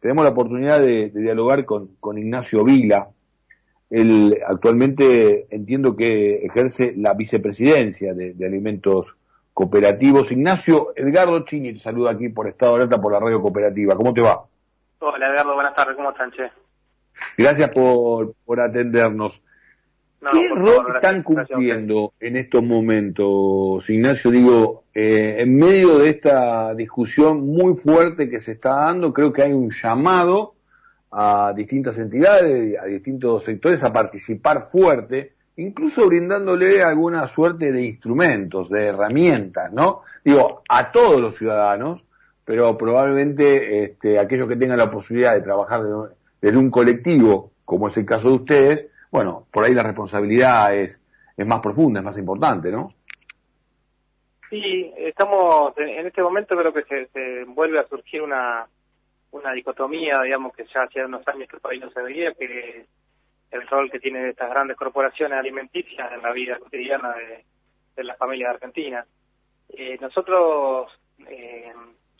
tenemos la oportunidad de, dialogar con, Ignacio Vila. Él actualmente entiendo que ejerce la vicepresidencia de, alimentos cooperativos. Ignacio, Edgardo Chini te saluda aquí por Estado de Alerta por la radio cooperativa. ¿Cómo te va? Hola Edgardo, buenas tardes, ¿cómo están, Che? Gracias por, por atendernos. ¿Qué rol están cumpliendo en estos momentos, Ignacio? Digo, eh, en medio de esta discusión muy fuerte que se está dando, creo que hay un llamado a distintas entidades, a distintos sectores a participar fuerte, incluso brindándole alguna suerte de instrumentos, de herramientas, ¿no? Digo, a todos los ciudadanos, pero probablemente este, aquellos que tengan la posibilidad de trabajar desde un colectivo, como es el caso de ustedes, bueno, por ahí la responsabilidad es, es más profunda, es más importante, ¿no? Sí, estamos, en este momento creo que se, vuelve a surgir una, una dicotomía, digamos, que ya hace unos años que el país no se veía, que el rol que tienen estas grandes corporaciones alimenticias en la vida cotidiana de, las familias argentinas. Eh, nosotros eh,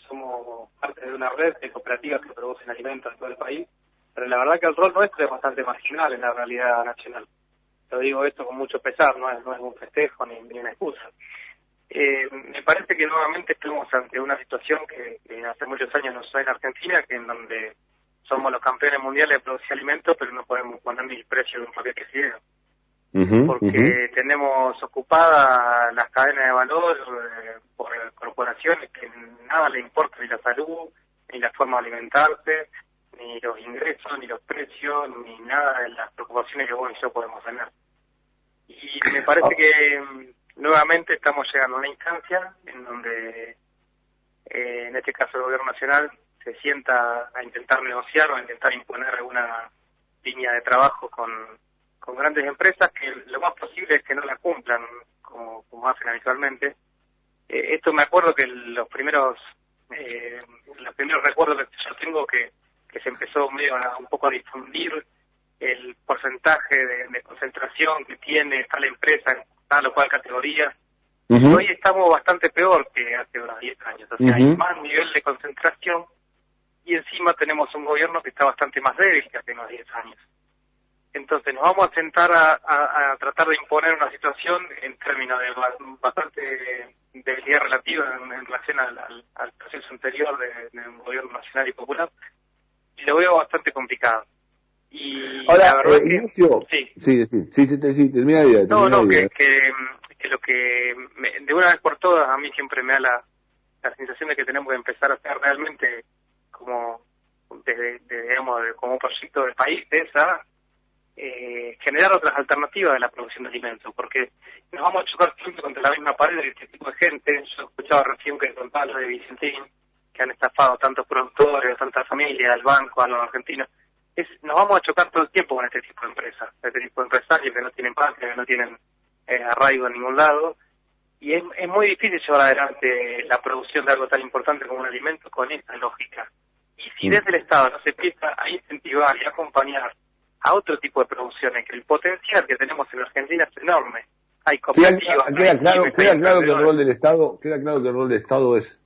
somos parte de una red de cooperativas que producen alimentos en todo el país pero la verdad que el rol nuestro es bastante marginal en la realidad nacional. Lo digo esto con mucho pesar, no es, no es un festejo ni, una excusa. Eh, me parece que nuevamente estamos ante una situación que, hace muchos años nos suena en Argentina, que en donde somos los campeones mundiales de producir alimentos, pero no podemos poner ni el precio de un paquete de porque tenemos ocupadas las cadenas de valor eh, por corporaciones que nada le importa ni la salud, ni la forma de alimentarse, los ingresos, ni los precios, ni nada de las preocupaciones que vos y yo podemos tener. Y me parece que mm, nuevamente estamos llegando a una instancia en donde, eh, en este caso el gobierno nacional, se sienta a intentar negociar o a intentar imponer alguna línea de trabajo con, con grandes empresas que lo más posible es que no la cumplan como, como hacen habitualmente. Eh, esto me acuerdo que los primeros eh, los primeros recuerdos que yo tengo que que se empezó medio un poco a difundir el porcentaje de, concentración que tiene tal empresa en tal o cual categoría. Hoy estamos bastante peor que hace unos 10 años. O sea, hay más nivel de concentración y encima tenemos un gobierno que está bastante más débil que hace unos 10 años. Entonces nos vamos a sentar a, tratar de imponer una situación en términos de bastante debilidad relativa en, relación al, proceso anterior de, un gobierno nacional y popular, lo veo bastante complicado. Y Ahora, la verdad eh, que, sí. Sí, sí, sí, sí, termina idea. No, no, que, que, lo que de una vez por todas a mí siempre me da la, la sensación de que tenemos que empezar a hacer realmente como desde, digamos como un proyecto del país es a eh, generar otras alternativas de la producción de alimentos porque nos vamos a chocar siempre contra la misma pared de este tipo de gente yo escuchaba recién que contaba lo de Vicentín que han estafado tantos productores, tantas familias, al banco, a los argentinos. Es, nos vamos a chocar todo el tiempo con este tipo de empresas, este tipo de empresarios que no tienen patria, que no tienen eh, arraigo en ningún lado. Y es, es muy difícil llevar adelante la producción de algo tan importante como un alimento con esta lógica. Y si desde el Estado no se empieza a incentivar y acompañar a otro tipo de producciones, que el potencial que tenemos en Argentina es enorme. Hay cooperativas. Queda, claro, queda claro que el rol del Estado, queda claro que el rol del Estado es es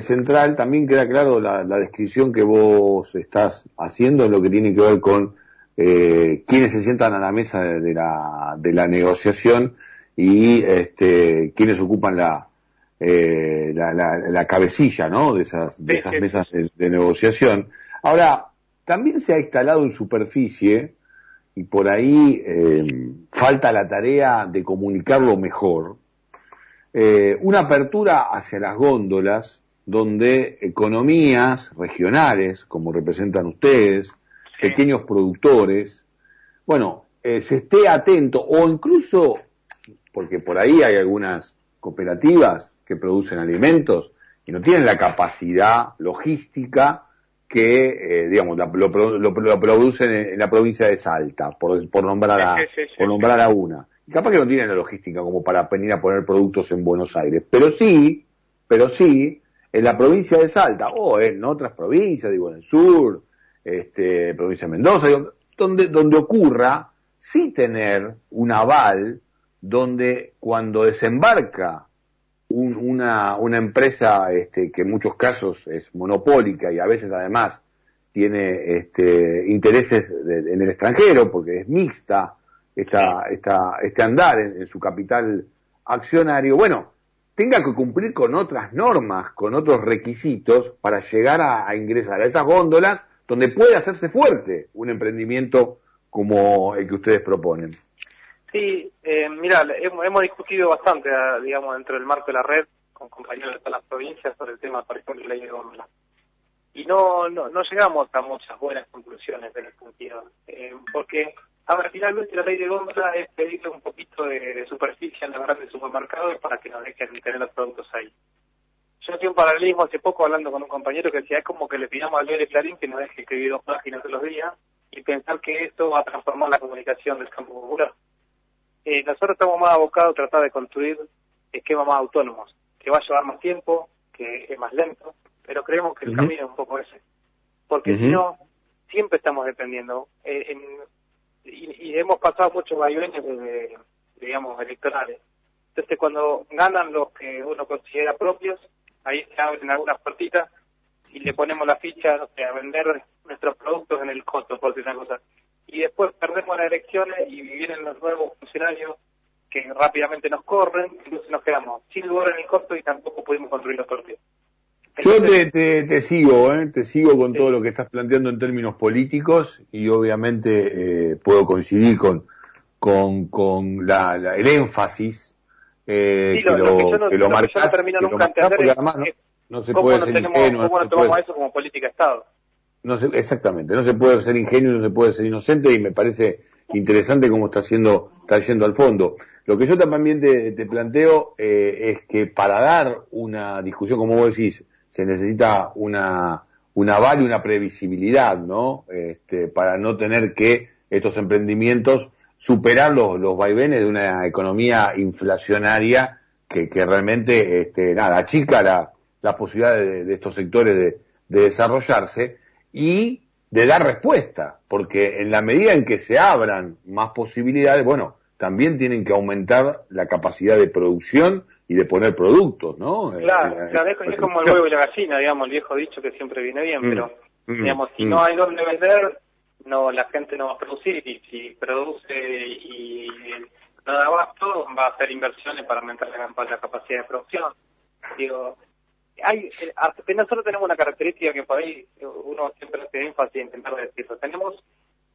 central. También queda claro la, descripción que vos estás haciendo en lo que tiene que ver con eh, quienes se sientan a la mesa de, la, de la negociación y este, quienes ocupan la, eh, la, la, cabecilla ¿no? de esas, de esas mesas de, negociación. Ahora, también se ha instalado en superficie, y por ahí eh, falta la tarea de comunicarlo mejor, eh, una apertura hacia las góndolas donde economías regionales, como representan ustedes, pequeños productores, bueno, eh, se esté atento o incluso, porque por ahí hay algunas cooperativas que producen alimentos y no tienen la capacidad logística que, eh, digamos, lo, producen en, la provincia de Salta, por, por nombrar a, por nombrar a una. capaz que no tienen la logística como para venir a poner productos en Buenos Aires, pero sí, pero sí, en la provincia de Salta o en otras provincias, digo, en el sur, este, provincia de Mendoza, donde, donde ocurra, sí tener un aval donde cuando desembarca una, una empresa este, que en muchos casos es monopólica y a veces además tiene este, intereses en el extranjero, porque es mixta esta, esta, este andar en, su capital accionario, bueno, tenga que cumplir con otras normas, con otros requisitos para llegar a, ingresar a esas góndolas donde puede hacerse fuerte un emprendimiento como el que ustedes proponen. Sí, eh, mira, hemos, discutido bastante, ah, digamos, dentro del marco de la red con compañeros de todas las provincias sobre el tema, por ejemplo, la ley de góndola. Y no, no, no llegamos a muchas buenas conclusiones en ese sentido, eh, porque Ahora, finalmente la ley de góndola es pedirle un poquito de, superficie en los grandes supermercados para que nos dejen tener los productos ahí. Yo hacía un paralelismo hace poco hablando con un compañero que decía, es como que le pidamos al de Clarín que nos deje escribir dos páginas todos los días y pensar que esto va a transformar la comunicación del campo popular. Eh, nosotros estamos más abocados a tratar de construir esquemas más autónomos, que va a llevar más tiempo, que es más lento, pero creemos que el camino es un poco ese. Porque si no, siempre estamos dependiendo. Eh, en, y, hemos pasado muchos vaivenes de, digamos, electorales. Entonces, cuando ganan los que uno considera propios, ahí se abren algunas puertitas y le ponemos la ficha, no sé, a vender nuestros productos en el costo, por decir una cosa. Y después perdemos las elecciones y vienen los nuevos funcionarios que rápidamente nos corren, entonces nos quedamos sin lugar en el costo y tampoco pudimos construir los propios. Yo te, te, sigo, ¿eh? te sigo con todo lo que estás planteando en términos políticos y obviamente eh, puedo coincidir con, con, con la, el énfasis eh, que, lo, que, lo, marcas, no termino nunca entender además no, se puede ser ingenuo. ¿Cómo no, tomamos eso como política de Estado? No se, exactamente, no se puede ser ingenuo, no se puede ser inocente y me parece interesante cómo está haciendo, está yendo al fondo. Lo que yo también te, te planteo eh, es que para dar una discusión, como vos decís, se necesita una, un aval y una previsibilidad, ¿no? Este, para no tener que estos emprendimientos superar los, los vaivenes de una economía inflacionaria que, que realmente, este, nada, achica la, la posibilidad de, estos sectores de, de desarrollarse y de dar respuesta, porque en la medida en que se abran más posibilidades, bueno, también tienen que aumentar la capacidad de producción y de poner productos, ¿no? Claro, claro es, como el huevo y la gallina, digamos, el viejo dicho que siempre viene bien, mm, pero, mm, digamos, si mm. no hay donde vender, no la gente no va a producir, y si produce y no da abasto, va a hacer inversiones para aumentar la, capacidad de producción. Digo, hay, eh, nosotros tenemos una característica que por ahí uno siempre hace énfasis en intentar decirlo, tenemos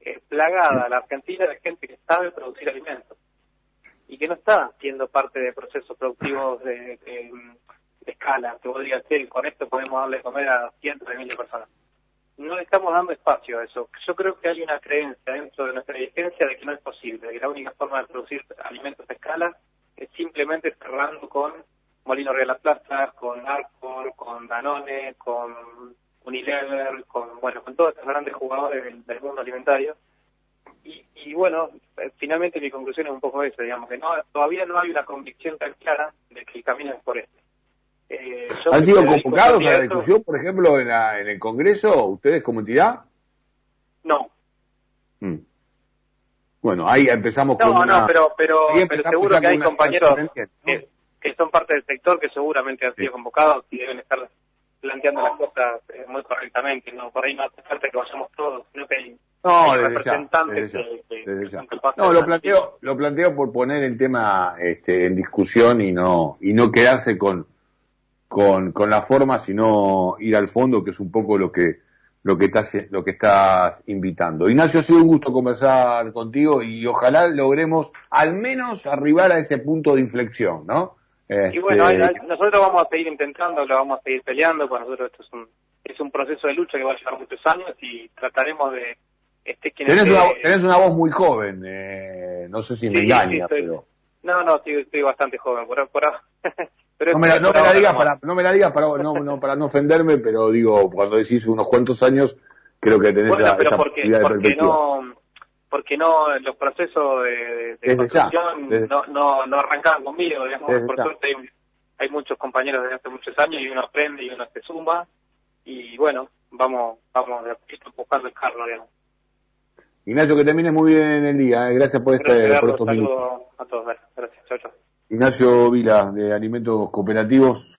eh, plagada la Argentina de gente que sabe producir alimentos y que no está siendo parte de procesos productivos de, escala, que podría ser, con esto podemos darle de comer a cientos de miles de personas. No le estamos dando espacio a eso. Yo creo que hay una creencia dentro de nuestra existencia de que no es posible, de que la única forma de producir alimentos a escala es simplemente cerrando con Molino Real La Plaza, con Arcor, con Danone, con Unilever, con bueno, con todos estos grandes jugadores del mundo alimentario y, bueno, eh, finalmente mi conclusión es un poco esa, digamos, que no, todavía no hay una convicción tan clara de que el camino es por este. Eh, ¿Han sido convocados a la discusión, por ejemplo, en, en, el Congreso, ustedes como entidad? No. Mm. Bueno, ahí empezamos con No, no, pero, pero, pero seguro que hay compañeros que, que, son parte del sector que seguramente han sido convocados y deben estar planteando las cosas eh, muy correctamente. no Por ahí no hace falta que vayamos todos, sino que hay no, No, lo planteo, lo planteo por poner el tema este, en discusión y no y no quedarse con, con, con la forma, sino ir al fondo, que es un poco lo que lo que estás lo que estás invitando. Ignacio, ha sido un gusto conversar contigo y ojalá logremos al menos arribar a ese punto de inflexión, ¿no? Y bueno, este, nosotros vamos a seguir intentando, lo vamos a seguir peleando, para nosotros esto es un es un proceso de lucha que va a llevar muchos años y trataremos de este, tenés, una, voz muy joven, eh, no sé si me engaña, pero... No, no, estoy, bastante joven, por, por... no, me la, no, me la digas para, no me la digas para no, no, para no ofenderme, pero digo, cuando decís unos cuantos años, creo que tenés bueno, pero porque, porque no porque no los procesos de, de construcción no, no, no arrancaban conmigo, digamos, por suerte hay, hay, muchos compañeros desde hace muchos años y uno aprende y uno se suma. Y bueno, vamos vamos buscando el carro, digamos. Ignacio, que termines muy bien el día. Eh. Gracias por, este, por estos minutos. A todos. Gracias. Chao, chao. Ignacio Vila, de Alimentos Cooperativos.